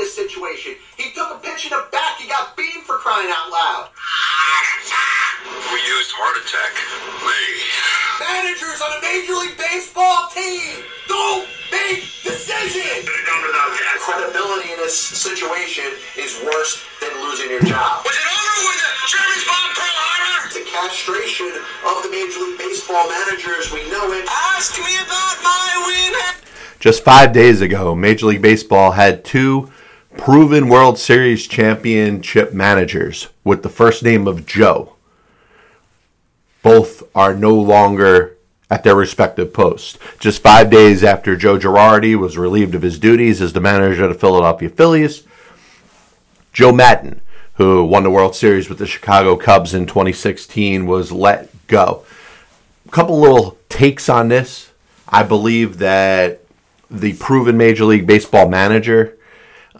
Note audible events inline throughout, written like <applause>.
this situation. He took a pitch in the back. He got beamed for crying out loud. We used heart attack. Me. Managers on a Major League Baseball team don't make decisions. That. Credibility in this situation is worse than losing your job. Was it over when the Germans bombed Pearl Harbor? The castration of the Major League Baseball managers, we know it. Ask me about my win. Just five days ago, Major League Baseball had two proven World Series championship managers with the first name of Joe. Both are no longer at their respective posts. Just five days after Joe Girardi was relieved of his duties as the manager of the Philadelphia Phillies, Joe Maddon, who won the World Series with the Chicago Cubs in 2016, was let go. A couple little takes on this. I believe that the proven Major League Baseball manager,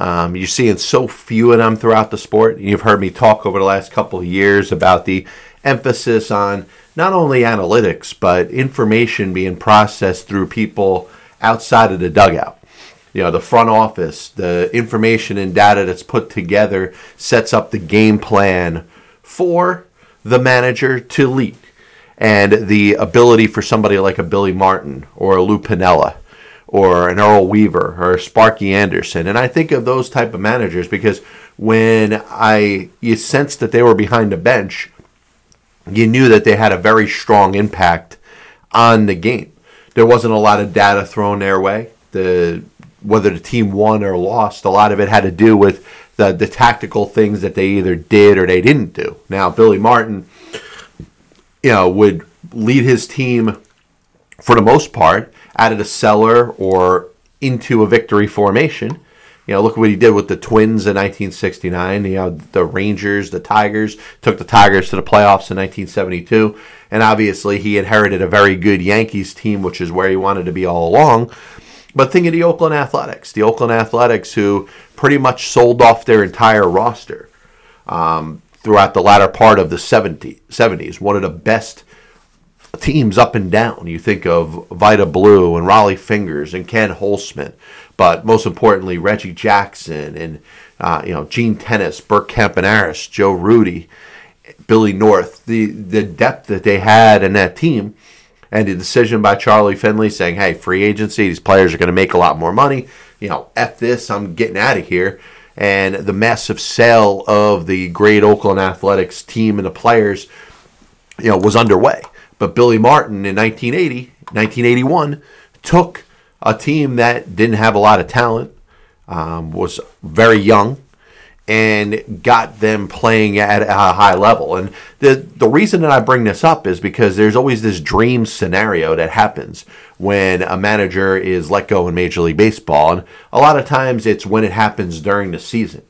um, you're seeing so few of them throughout the sport. You've heard me talk over the last couple of years about the emphasis on not only analytics, but information being processed through people outside of the dugout you know the front office the information and data that's put together sets up the game plan for the manager to lead and the ability for somebody like a billy martin or a lou piniella or an earl weaver or sparky anderson. And i think of those type of managers because when i you sensed that they were behind the bench you knew that they had a very strong impact on the game. There wasn't a lot of data thrown their way. The whether the team won or lost, a lot of it had to do with the, the tactical things that they either did or they didn't do. Now, Billy Martin, you know, would lead his team for the most part out of the cellar or into a victory formation. You know, look what he did with the Twins in 1969. You know, the Rangers, the Tigers took the Tigers to the playoffs in 1972, and obviously he inherited a very good Yankees team, which is where he wanted to be all along. But think of the Oakland Athletics, the Oakland Athletics who pretty much sold off their entire roster um, throughout the latter part of the 70, 70s. One of the best teams up and down. You think of Vida Blue and Rollie Fingers and Ken Holtzman, but most importantly, Reggie Jackson and uh, you know Gene Tenace, Bert Campaneris, Joe Rudi, Billy North. The the depth that they had in that team and the decision by Charlie Finley saying, hey, free agency, these players are going to make a lot more money. You know, F this, I'm getting out of here. And the massive sale of the great Oakland Athletics team and the players, you know, was underway. But Billy Martin in 1980, 1981, took a team that didn't have a lot of talent, um, was very young, and got them playing at a high level. And the the reason that I bring this up is because there's always this dream scenario that happens when a manager is let go in Major League Baseball, and a lot of times it's when it happens during the season.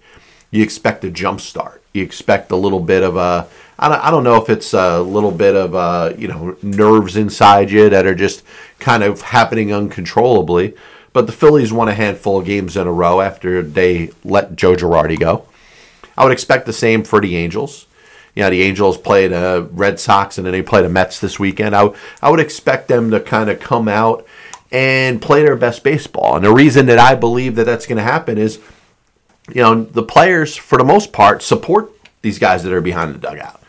You expect a jump start. You expect a little bit of a I don't, know if it's a little bit of uh, you know nerves inside you that are just kind of happening uncontrollably. But the Phillies won a handful of games in a row after they let Joe Girardi go. I would expect the same for the Angels. You know, the Angels played a Red Sox and then they played the Mets this weekend. I, I would expect them to kind of come out and play their best baseball. And the reason that I believe that that's going to happen is, you know, the players, for the most part, support these guys that are behind the dugout.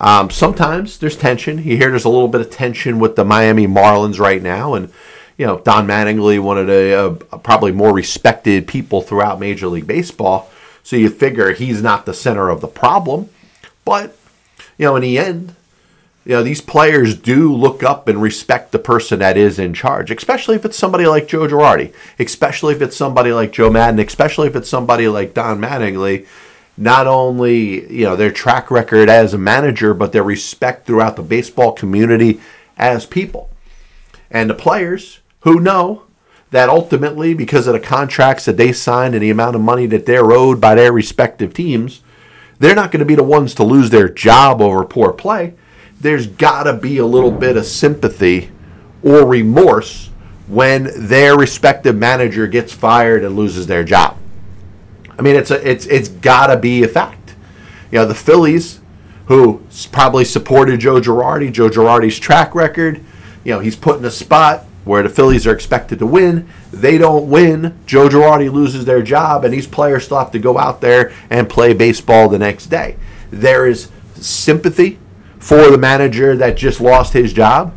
Um, sometimes there's tension. You hear there's a little bit of tension with the Miami Marlins right now, and you know Don Mattingly, one of the uh, probably more respected people throughout Major League Baseball. So you figure he's not the center of the problem, but you know in the end, you know these players do look up and respect the person that is in charge, especially if it's somebody like Joe Girardi, especially if it's somebody like Joe Maddon, especially if it's somebody like Don Mattingly. Not only you know their track record as a manager, but their respect throughout the baseball community as people, and the players who know that ultimately, because of the contracts that they signed and the amount of money that they're owed by their respective teams, they're not going to be the ones to lose their job over poor play. There's got to be a little bit of sympathy or remorse when their respective manager gets fired and loses their job. I mean, it's a, it's it's got to be a fact. You know, the Phillies, who probably supported Joe Girardi, Joe Girardi's track record, you know, he's put in a spot where the Phillies are expected to win. They don't win. Joe Girardi loses their job, and these players still have to go out there and play baseball the next day. There is sympathy for the manager that just lost his job,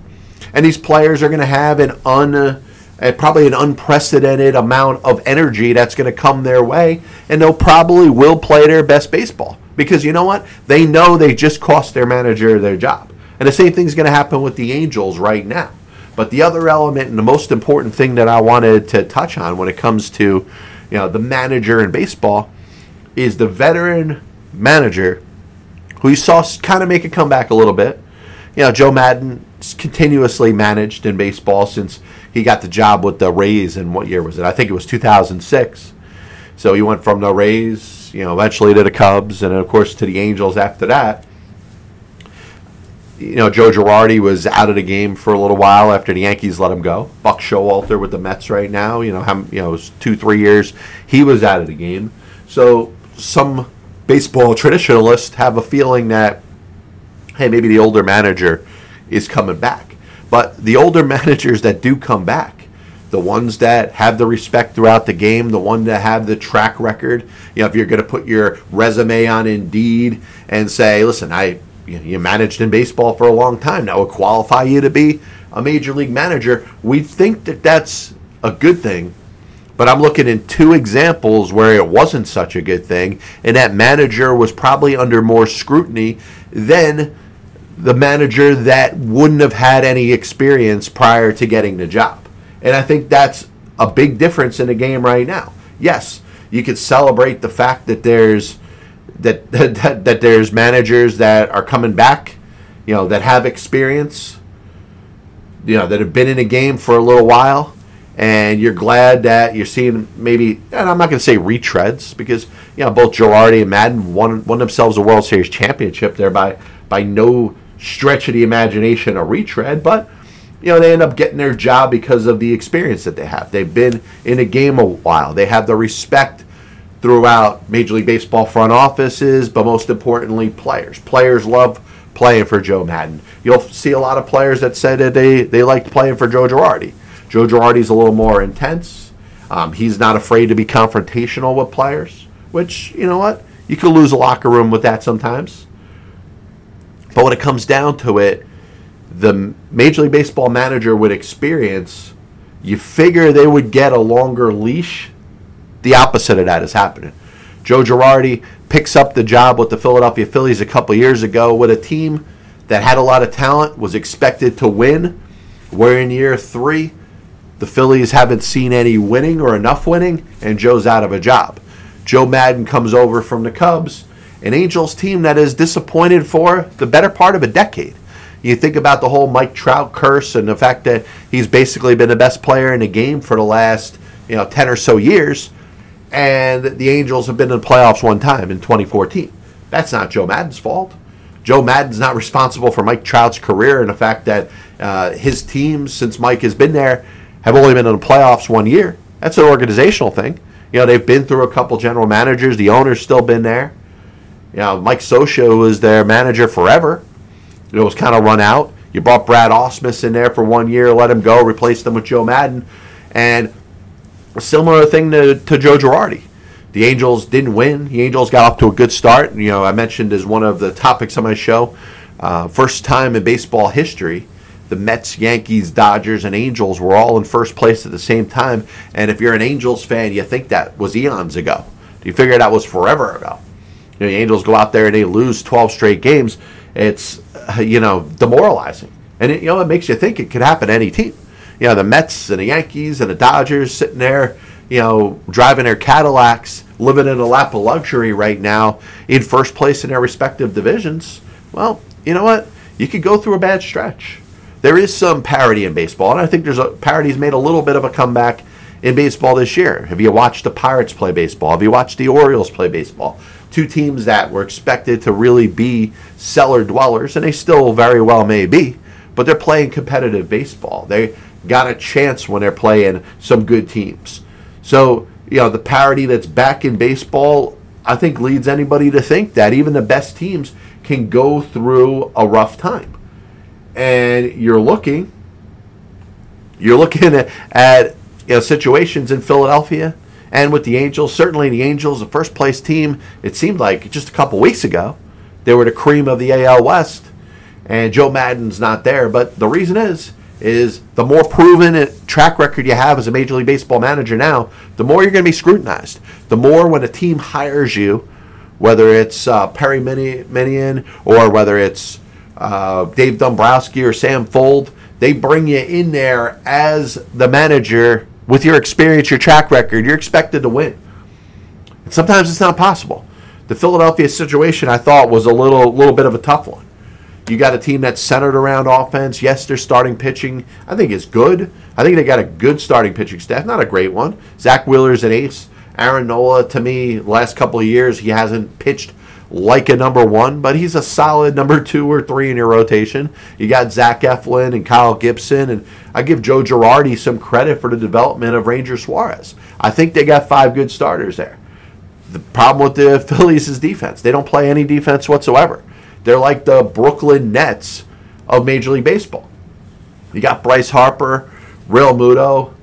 and these players are going to have an un, probably an unprecedented amount of energy that's going to come their way, and they'll probably will play their best baseball because you know what? They know they just cost their manager their job, and the same thing's going to happen with the Angels right now. But the other element and the most important thing that I wanted to touch on when it comes to, you know, the manager in baseball is the veteran manager who you saw kind of make a comeback a little bit. You know, Joe Maddon continuously managed in baseball since he got the job with the Rays in what year was it? I think it was 2006. So he went from the Rays, you know, eventually to the Cubs, and of course to the Angels after that you know, Joe Girardi was out of the game for a little while after the Yankees let him go. Buck Showalter with the Mets right now, you know, how, you know, it was two, three years he was out of the game. So some baseball traditionalists have a feeling that, hey, maybe the older manager is coming back. But the older <laughs> managers that do come back, the ones that have the respect throughout the game, the one that have the track record, you know, if you're going to put your resume on Indeed and say, listen, I you managed in baseball for a long time. That would qualify you to be a major league manager. We think that that's a good thing, but I'm looking in two examples where it wasn't such a good thing, and that manager was probably under more scrutiny than the manager that wouldn't have had any experience prior to getting the job. And I think that's a big difference in the game right now. Yes, you could celebrate the fact that there's that, <laughs> that that there's managers that are coming back, you know, that have experience, you know, that have been in a game for a little while, and you're glad that you're seeing maybe, and I'm not going to say retreads because you know both Girardi and Maddon won won themselves a World Series championship there by by no stretch of the imagination a retread, but you know, they end up getting their job because of the experience that they have. They've been in a game a while. They have the respect throughout Major League Baseball front offices, but most importantly, players. Players love playing for Joe Maddon. You'll see a lot of players that said that they, they liked playing for Joe Girardi. Joe Girardi's a little more intense. Um, he's not afraid to be confrontational with players, which, you know what? You could lose a locker room with that sometimes. But when it comes down to it, the Major League Baseball manager would experience, you figure they would get a longer leash the opposite of that is happening. Joe Girardi picks up the job with the Philadelphia Phillies a couple years ago with a team that had a lot of talent, was expected to win. We're in year three. The Phillies haven't seen any winning or enough winning, and Joe's out of a job. Joe Maddon comes over from the Cubs, an Angels team that is disappointed for the better part of a decade. You think about the whole Mike Trout curse and the fact that he's basically been the best player in the game for the last you know 10 or so years and the Angels have been in the playoffs one time in 2014. That's not Joe Maddon's fault. Joe Maddon's not responsible for Mike Trout's career and the fact that uh, his teams, since Mike has been there, have only been in the playoffs one year. That's an organizational thing. You know, they've been through a couple general managers. The owner's still been there. You know, Mike Scioscia was their manager forever. It was kind of run out. You brought Brad Ausmus in there for one year, let him go, replaced him with Joe Maddon. And a similar thing to, to Joe Girardi. The Angels didn't win. The Angels got off to a good start. You know, I mentioned as one of the topics on my show, uh, first time in baseball history, the Mets, Yankees, Dodgers, and Angels were all in first place at the same time. And if you're an Angels fan, you think that was eons ago. Do you figure that was forever ago. You know, the Angels go out there and they lose 12 straight games. It's, you know, demoralizing. And, it, you know, it makes you think it could happen to any team you know, the Mets and the Yankees and the Dodgers sitting there, you know, driving their Cadillacs, living in a lap of luxury right now in first place in their respective divisions. Well, you know what? You could go through a bad stretch. There is some parity in baseball, and I think there's a parity's made a little bit of a comeback in baseball this year. Have you watched the Pirates play baseball? Have you watched the Orioles play baseball? Two teams that were expected to really be cellar dwellers, and they still very well may be, but they're playing competitive baseball. They got a chance when they're playing some good teams. So, you know, the parity that's back in baseball, I think leads anybody to think that even the best teams can go through a rough time. And you're looking, You're looking at, <laughs> at you know, situations in Philadelphia and with the Angels. Certainly, the Angels, the first place team, it seemed like just a couple weeks ago, they were the cream of the AL West, and Joe Maddon's not there. But the reason is, is the more proven track record you have as a Major League Baseball manager now, the more you're going to be scrutinized. The more when a team hires you, whether it's uh, Perry Minasian or whether it's uh, Dave Dombrowski or Sam Fuld, they bring you in there as the manager with your experience, your track record. You're expected to win. And sometimes it's not possible. The Philadelphia situation, I thought, was a little, little bit of a tough one. You got a team that's centered around offense. Yes, their starting pitching, I think, is good. I think they got a good starting pitching staff, not a great one. Zack Wheeler's an ace. Aaron Nola, to me, last couple of years, he hasn't pitched like a number one, but he's a solid number two or three in your rotation. You got Zach Eflin and Kyle Gibson, and I give Joe Girardi some credit for the development of Ranger Suarez. I think they got five good starters there. The problem with the <laughs> Phillies is defense. They don't play any defense whatsoever. They're like the Brooklyn Nets of Major League Baseball. You got Bryce Harper, Realmuto,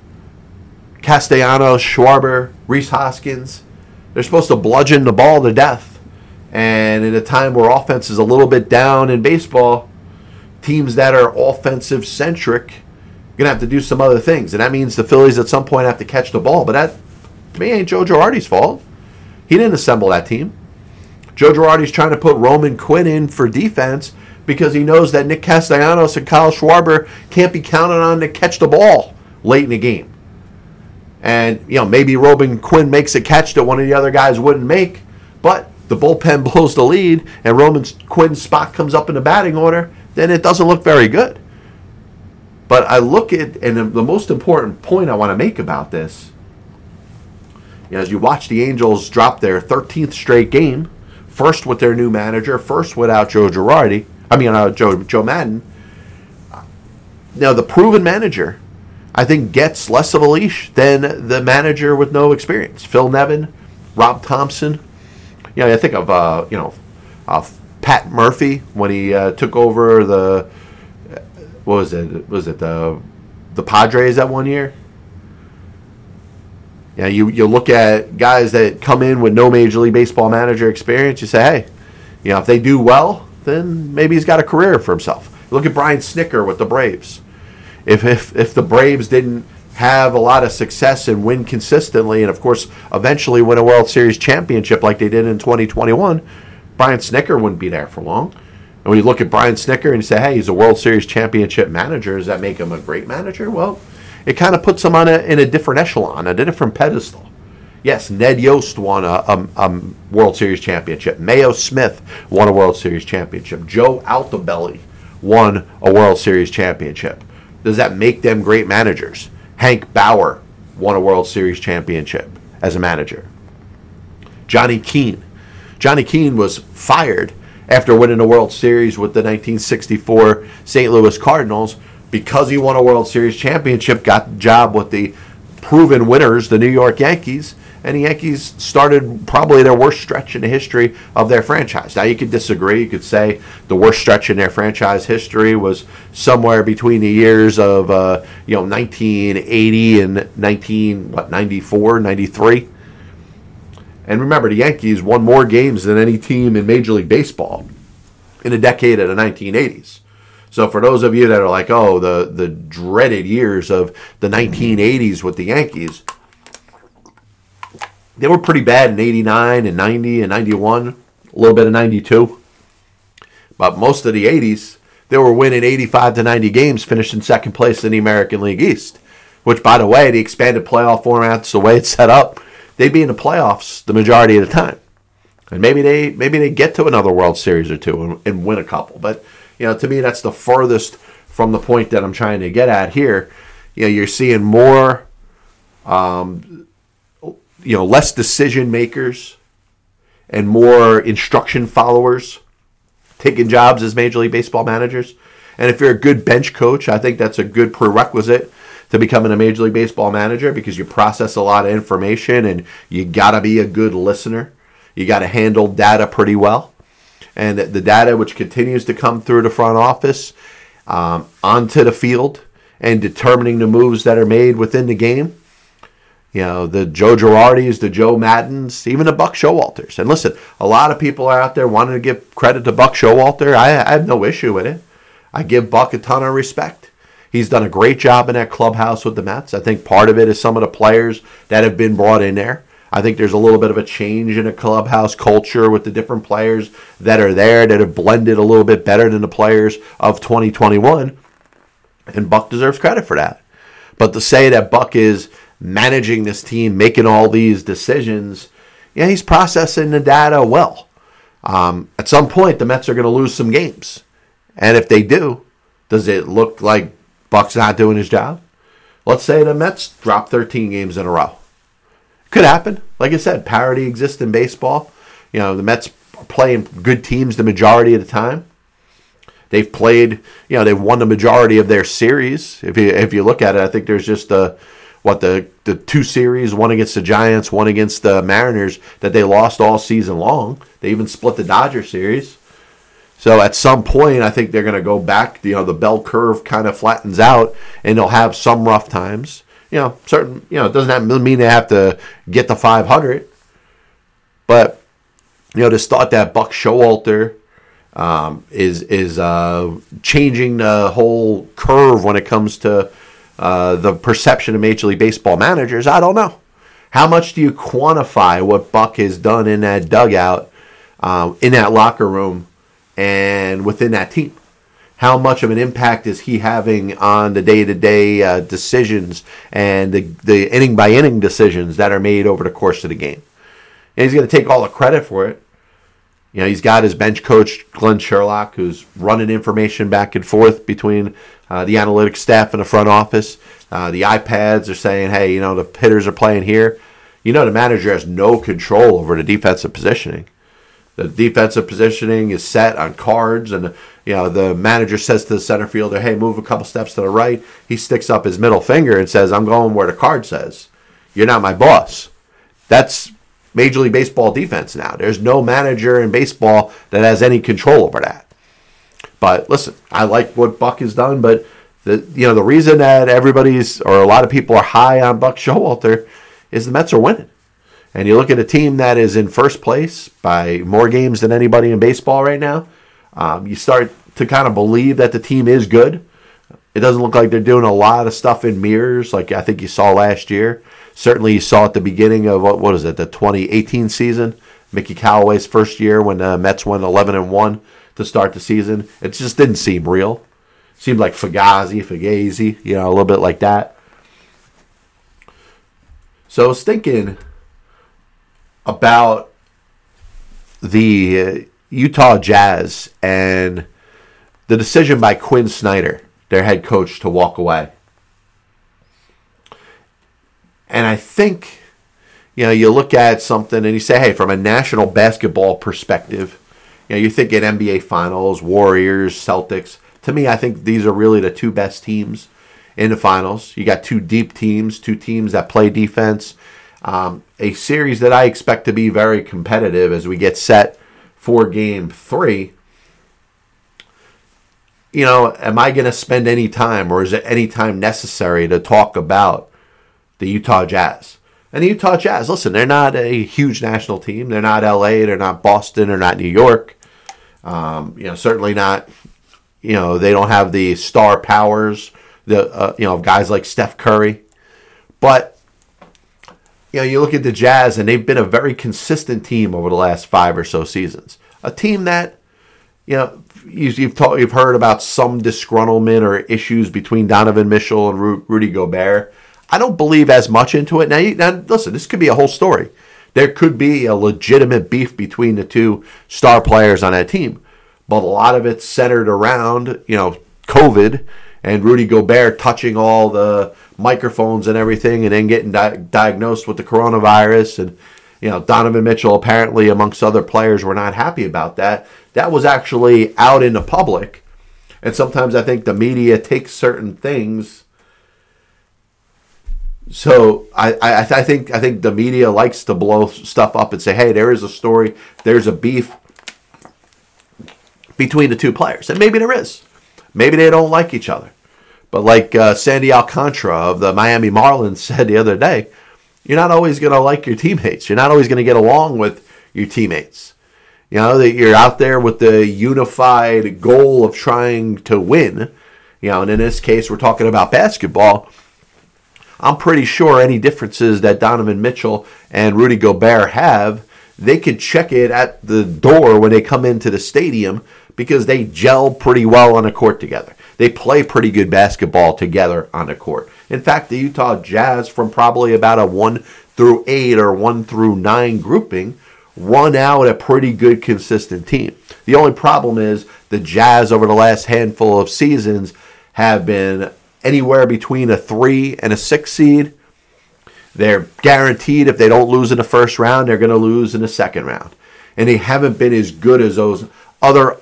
Castellanos, Schwarber, Rhys Hoskins. They're supposed to bludgeon the ball to death. And in a time where offense is a little bit down in baseball, teams that are offensive centric are going to have to do some other things. And that means the Phillies at some point have to catch the ball. But that, to me, ain't Joe Girardi's fault. He didn't assemble that team. Joe Girardi's trying to put Roman Quinn in for defense because he knows that Nick Castellanos and Kyle Schwarber can't be counted on to catch the ball late in the game. And, you know, maybe Roman Quinn makes a catch that one of the other guys wouldn't make, but the bullpen <laughs> blows the lead and Roman Quinn's spot comes up in the batting order, then it doesn't look very good. But I look at, and the most important point I want to make about this, you know, as you watch the Angels drop their 13th straight game, first with their new manager, first without Joe Girardi, I mean, uh, Joe, Joe Maddon. Now, the proven manager I think gets less of a leash than the manager with no experience. Phil Nevin, Rob Thomson. You know, I think of uh, you know, uh, Pat Murphy when he uh, took over the what was it? Was it the the Padres that one year? Yeah, you you look at guys that come in with no major league baseball manager experience. You say, hey, you know, if they do well, then maybe he's got a career for himself. Look at Brian Snitker with the Braves if, if, if the Braves didn't have a lot of success and win consistently, and of course, eventually win a World Series championship like they did in 2021, Brian Snitker wouldn't be there for long. And when you look at Brian Snitker and you say, hey, he's a World Series championship manager, does that make him a great manager? Well, it kind of puts him on a, in a different echelon, a different pedestal. Yes, Ned Yost won a, a, a, World Series championship. Mayo Smith won a World Series championship. Joe Altobelli won a World Series championship. Does that make them great managers? Hank Bauer won a World Series championship as a manager. Johnny Keane. Johnny Keane was fired after winning a World Series with the 1964 St. Louis Cardinals because he won a World Series championship, got the job with the proven winners, the New York Yankees, and the Yankees started probably their worst stretch in the history of their franchise. Now you could disagree. You could say the worst stretch in their franchise history was somewhere between the years of uh, you know 1980 and 19 what 94, 93. And remember, the Yankees won more games than any team in Major League Baseball in a decade of the 1980s. So for those of you that are like, oh, the the dreaded years of the 1980s with the Yankees, they were pretty bad in 89 and 90 and 91, a little bit of 92. But most of the 80s, they were winning 85 to 90 games, finishing second place in the American League East. Which, by the way, the expanded playoff formats, the way it's set up, they'd be in the playoffs the majority of the time. And maybe they maybe they get to another World Series or two and, and win a couple. But you know, to me, that's the furthest from the point that I'm trying to get at here. You know, you're seeing more um, you know less decision makers and more instruction followers taking jobs as major league baseball managers and if you're a good bench coach i think that's a good prerequisite to becoming a major league baseball manager because you process a lot of information and you got to be a good listener you got to handle data pretty well and the data which continues to come through the front office um, onto the field and determining the moves that are made within the game. You know, the Joe Girardis, the Joe Maddons, even the Buck Showalters. And listen, a lot of people are out there wanting to give credit to Buck Showalter. I, I have no issue with it. I give Buck a ton of respect. He's done a great job in that clubhouse with the Mets. I think part of it is some of the players that have been brought in there. I think there's a little bit of a change in a clubhouse culture with the different players that are there that have blended a little bit better than the players of 2021. And Buck deserves credit for that. But to say that Buck is managing this team, making all these decisions, yeah, he's processing the data well. Um, at some point, the Mets are going to lose some games. And if they do, does it look like Buck's not doing his job? Let's say the Mets drop 13 games in a row. Could happen. Like I said, parity exists in baseball. You know, the Mets are playing good teams the majority of the time. They've played, you know, they've won the majority of their series. If you if you look at it, I think there's just the what the the two series, one against the Giants, one against the Mariners, that they lost all season long. They even split the Dodger series. So at some point, I think they're going to go back. You know, the bell curve kind of flattens out, and they'll have some rough times you know, certain, you know, it doesn't mean they have to get the 500. But, you know, this thought that Buck Showalter um, is is uh, changing the whole curve when it comes to uh, the perception of Major League Baseball managers, I don't know. How much do you quantify what Buck has done in that dugout, um, in that locker room, and within that team? how much of an impact is he having on the day-to-day uh, decisions and the, the inning by inning decisions that are made over the course of the game and he's going to take all the credit for it you know he's got his bench coach glenn sherlock who's running information back and forth between uh, the analytics staff in the front office uh, the ipads are saying hey you know the hitters are playing here you know the manager has no control over the defensive positioning the defensive positioning is set on cards and you know, the manager says to the center fielder, "Hey, move a couple steps to the right." He sticks up his middle finger and says, "I'm going where the card says. You're not my boss." That's Major League Baseball defense now. There's no manager in baseball that has any control over that. But listen, I like what Buck has done, but the you know the reason that everybody's or a lot of people are high on Buck Showalter is the Mets are winning. And you look at a team that is in first place by more games than anybody in baseball right now um, you start to kind of believe that the team is good. It doesn't look like they're doing a lot of stuff in mirrors, like I think you saw last year. Certainly, you saw at the beginning of what what is it, the 2018 season, Mickey Callaway's first year when the Mets went 11 and one to start the season. It just didn't seem real. Seemed like Fugazi, Fugazi, you know, a little bit like that. So I was thinking about the uh, Utah Jazz and the decision by Quin Snyder, their head coach, to walk away. And I think, you know, you look at something and you say, hey, from a national basketball perspective, you know, you think at NBA Finals, Warriors, Celtics. To me, I think these are really the two best teams in the finals. You got two deep teams, two teams that play defense. Um, a series that I expect to be very competitive as we get set for game three, you know, am I going to spend any time or is it any time necessary to talk about the Utah Jazz? And the Utah Jazz, listen, they're not a huge national team. They're not LA. They're not Boston. They're not New York. Um, you know, certainly not. You know, they don't have the star powers. The uh, you know guys like Steph Curry, but you know, you look at the Jazz, and they've been a very consistent team over the last five or so seasons. A team that, you know, you've talked, you've heard about some disgruntlement or issues between Donovan Mitchell and Ru- Rudy Gobert. I don't believe as much into it. Now, you, now, listen, this could be a whole story. There could be a legitimate beef between the two star players on that team, but a lot of it's centered around, you know, COVID and Rudy Gobert touching all the microphones and everything, and then getting di- diagnosed with the coronavirus. And you know, Donovan Mitchell apparently, amongst other players, were not happy about that. That was actually out in the public, and sometimes I think the media takes certain things. So I, I, I think I think the media likes to blow stuff up and say, "Hey, there is a story. There's a beef between the two players," and maybe there is. Maybe they don't like each other. But like uh, Sandy Alcantara of the Miami Marlins <laughs> said the other day, you're not always going to like your teammates. You're not always going to get along with your teammates. You know, that you're out there with the unified goal of trying to win. You know, and in this case, we're talking about basketball. I'm pretty sure any differences that Donovan Mitchell and Rudy Gobert have, they could check it at the door when they come into the stadium because they gel pretty well on the court together. They play pretty good basketball together on the court. In fact, the Utah Jazz, from probably about a 1 through 8 or 1 through 9 grouping, run out a pretty good, consistent team. The only problem is the Jazz, over the last handful of seasons, have been anywhere between a 3 and a 6 seed. They're guaranteed if they don't lose in the first round, they're going to lose in the second round. And they haven't been as good as those other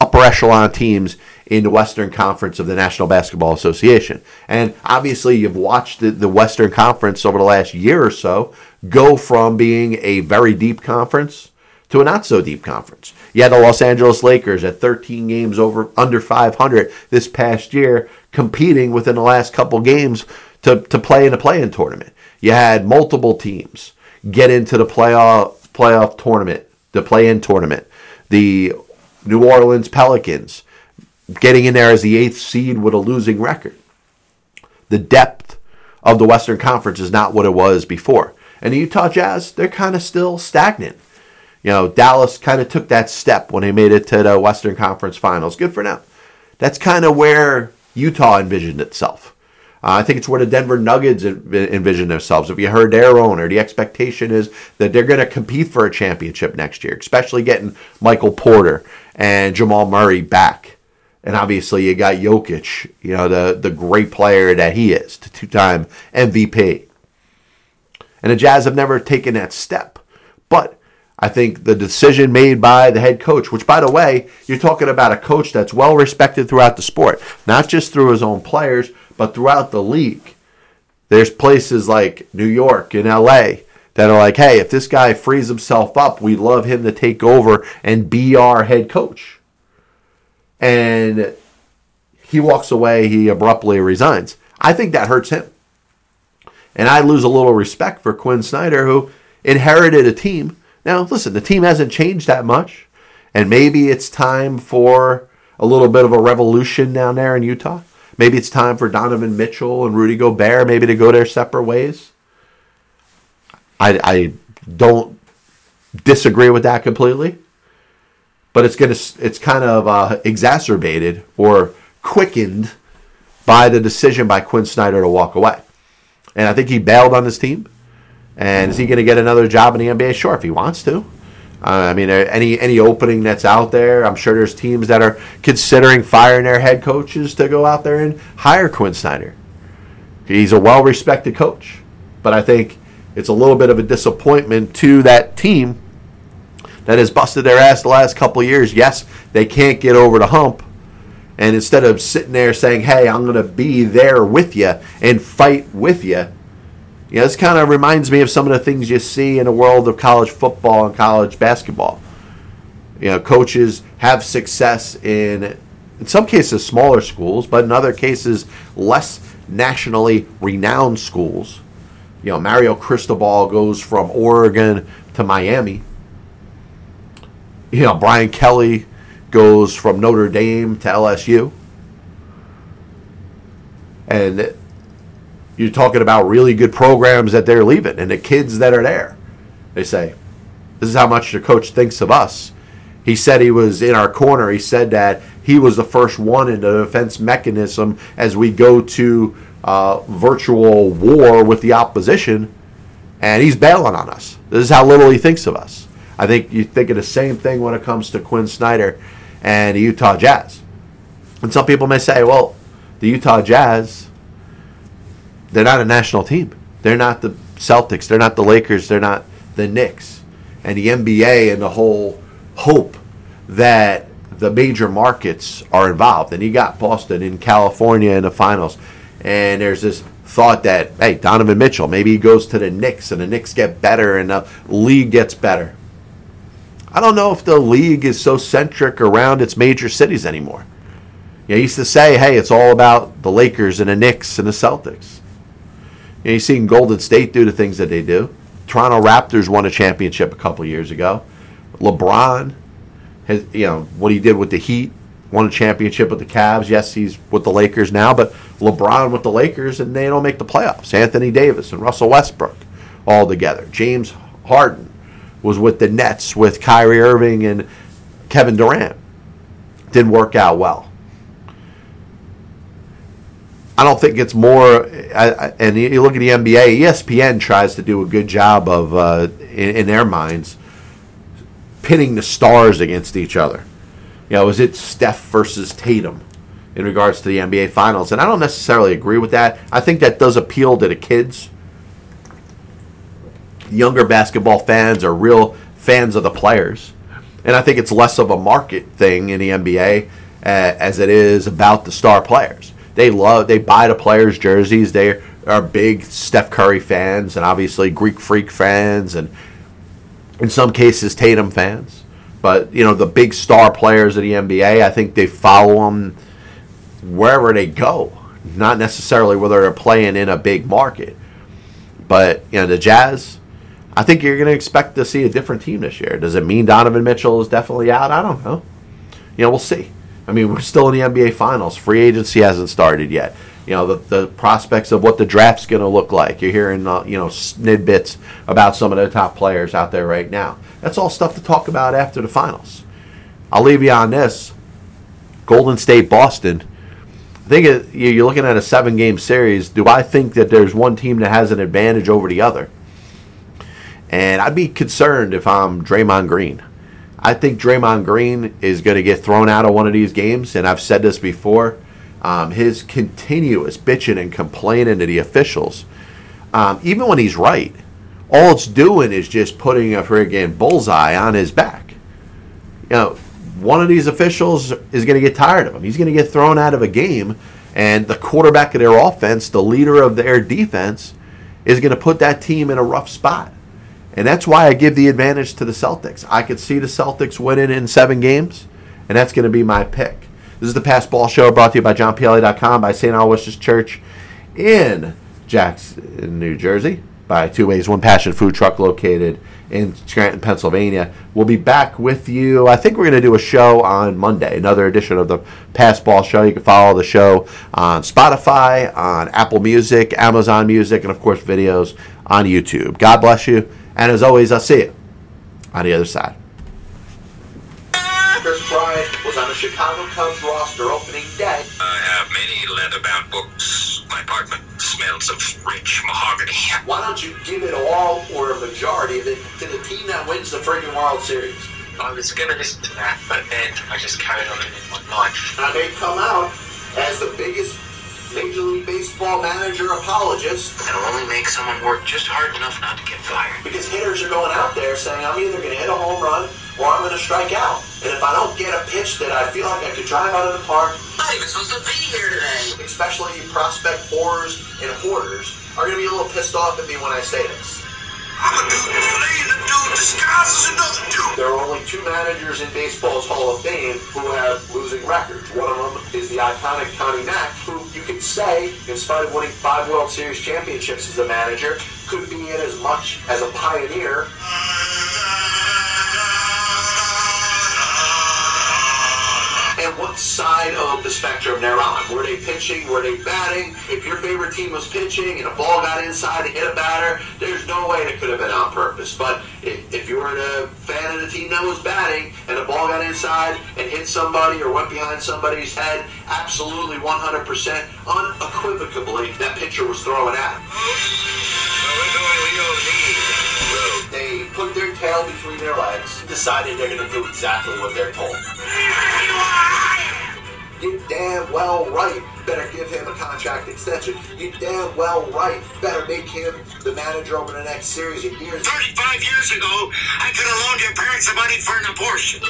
upper echelon teams in the Western Conference of the National Basketball Association. And obviously, you've watched the, the Western Conference over the last year or so go from being a very deep conference to a not so deep conference. You had the Los Angeles Lakers at 13 games over under 500 this past year, competing within the last couple games to, to play in a play-in tournament. You had multiple teams get into the playoff playoff tournament, the play-in tournament. The New Orleans Pelicans getting in there as the eighth seed with a losing record. The depth of the Western Conference is not what it was before. And the Utah Jazz, they're kind of still stagnant. You know, Dallas kind of took that step when they made it to the Western Conference Finals. Good for them. That's kind of where Utah envisioned itself. Uh, I think it's where the Denver Nuggets envision themselves. If you heard their owner, the expectation is that they're going to compete for a championship next year, especially getting Michael Porter and Jamal Murray back. And obviously, you got Jokic, you know, the, the great player that he is, the two time MVP. And the Jazz have never taken that step. I think the decision made by the head coach, which, by the way, you're talking about a coach that's well respected throughout the sport, not just through his own players, but throughout the league. There's places like New York and LA that are like, hey, if this guy frees himself up, we'd love him to take over and be our head coach. And he walks away, he abruptly resigns. I think that hurts him. And I lose a little respect for Quin Snyder, who inherited a team. Now, listen, the team hasn't changed that much. And maybe it's time for a little bit of a revolution down there in Utah. Maybe it's time for Donovan Mitchell and Rudy Gobert maybe to go their separate ways. I, I don't disagree with that completely, but it's gonna it's kind of uh, exacerbated or quickened by the decision by Quin Snyder to walk away. And I think he bailed on his team. And is he going to get another job in the NBA? Sure, if he wants to. Uh, I mean, uh, any any opening that's out there, I'm sure there's teams that are considering firing their head coaches to go out there and hire Quin Snyder. He's a well-respected coach, but I think it's a little bit of a disappointment to that team that has busted their ass the last couple years. Yes, they can't get over the hump. And instead of sitting there saying, hey, I'm going to be there with you and fight with you, you know, this kind of reminds me of some of the things you see in the world of college football and college basketball. You know, coaches have success in, in some cases, smaller schools, but in other cases, less nationally renowned schools you know, Mario Cristobal goes from Oregon to Miami. You know, Brian Kelly goes from Notre Dame to LSU. And you're talking about really good programs that they're leaving and the kids that are there. They say, This is how much the coach thinks of us. He said he was in our corner. He said that he was the first one in the defense mechanism as we go to uh, virtual war with the opposition, and he's bailing on us. This is how little he thinks of us. I think you think of the same thing when it comes to Quin Snyder and the Utah Jazz. And some people may say, well, the Utah Jazz, they're not a national team. They're not the Celtics. They're not the Lakers. They're not the Knicks. And the NBA and the whole hope that the major markets are involved. And you got Boston in California in the finals. And there's this thought that, hey, Donovan Mitchell, maybe he goes to the Knicks and the Knicks get better and the league gets better. I don't know if the league is so centric around its major cities anymore. You know, used to say, "Hey, it's all about the Lakers and the Knicks and the Celtics." You know, you seen Golden State do the things that they do. Toronto Raptors won a championship a couple years ago. LeBron has, you know, what he did with the Heat, won a championship with the Cavs. Yes, he's with the Lakers now, but LeBron with the Lakers, and they don't make the playoffs. Anthony Davis and Russell Westbrook all together. James Harden was with the Nets with Kyrie Irving and Kevin Durant. Didn't work out well. I don't think it's more. I, and you look at the NBA, ESPN tries to do a good job of, uh, in, in, their minds, pitting the stars against each other. You know, is it Steph versus Tatum in regards to the NBA Finals? And I don't necessarily agree with that. I think that does appeal to the kids. Younger basketball fans are real fans of the players. And I think it's less of a market thing in the NBA uh, as it is about the star players they love they buy the players' jerseys. They are big Steph Curry fans and obviously Greek Freak fans and in some cases Tatum fans. But you know the big star players of the NBA, I think they follow them wherever they go, not necessarily whether they're playing in a big market. But you know the Jazz, I think you're going to expect to see a different team this year. Does it mean Donovan Mitchell is definitely out? I don't know. You know, we'll see. I mean, we're still in the NBA Finals. Free agency hasn't started yet. You know, the, the prospects of what the draft's going to look like. You're hearing, uh, you know, snidbits about some of the top players out there right now. That's all stuff to talk about after the finals. I'll leave you on this. Golden State, Boston. I think it, you're looking at a seven game series. Do I think that there's one team that has an advantage over the other? And I'd be concerned if I'm Draymond Green. I think Draymond Green is going to get thrown out of one of these games, and I've said this before. Um, his continuous bitching and complaining to the officials, um, even when he's right, all it's doing is just putting a friggin' bullseye on his back. You know, one of these officials is going to get tired of him. He's going to get thrown out of a game, and the quarterback of their offense, the leader of their defense, is going to put that team in a rough spot. And that's why I give the advantage to the Celtics. I could see the Celtics winning in seven games, and that's going to be my pick. This is the Pass Ball Show brought to you by JohnPLA.com, by St. Aloysius Church in Jackson, New Jersey, by Two Ways One Passion Food Truck located in Scranton, Pennsylvania. We'll be back with you. I think we're going to do a show on Monday, another edition of the Pass Ball Show. You can follow the show on Spotify, on Apple Music, Amazon Music, and of course, videos on YouTube. God bless you. And as always, I'll see you on the other side. Kris Bryant was on the Chicago Cubs roster opening day. I have many leather-bound books. My apartment smells of rich mahogany. Why don't you give it all or a majority of it to the team that wins the friggin' World Series? I was going to listen to that, but then I just carried on in my life. And they come out as the biggest Major League Baseball manager apologist. That'll only make someone work just hard enough not to get fired. Because hitters are going out there saying, I'm either going to hit a home run or I'm going to strike out. And if I don't get a pitch that I feel like I could drive out of the park, I'm not even supposed to be here today. Especially prospect whores and hoarders are going to be a little pissed off at me when I say this. I'm a dude dude another dude. There are only two managers in baseball's Hall of Fame who have losing records. One of them is the iconic Connie Mack, who you could say, in spite of winning five World Series championships as a manager, could be in as much as a pioneer. and side of the spectrum they're on. Were they pitching? Were they batting? If your favorite team was pitching and a ball got inside and hit a batter, there's no way it could have been on purpose. But if, if you were a fan of the team that was batting and the ball got inside and hit somebody or went behind somebody's head, absolutely 100% unequivocally that pitcher was throwing at. They put their tail between their legs, decided they're going to do exactly what they're told. You damn well right better give him a contract extension. You damn well right better make him the manager over the next series of years. 35 years ago, I could have loaned your parents the money for an abortion.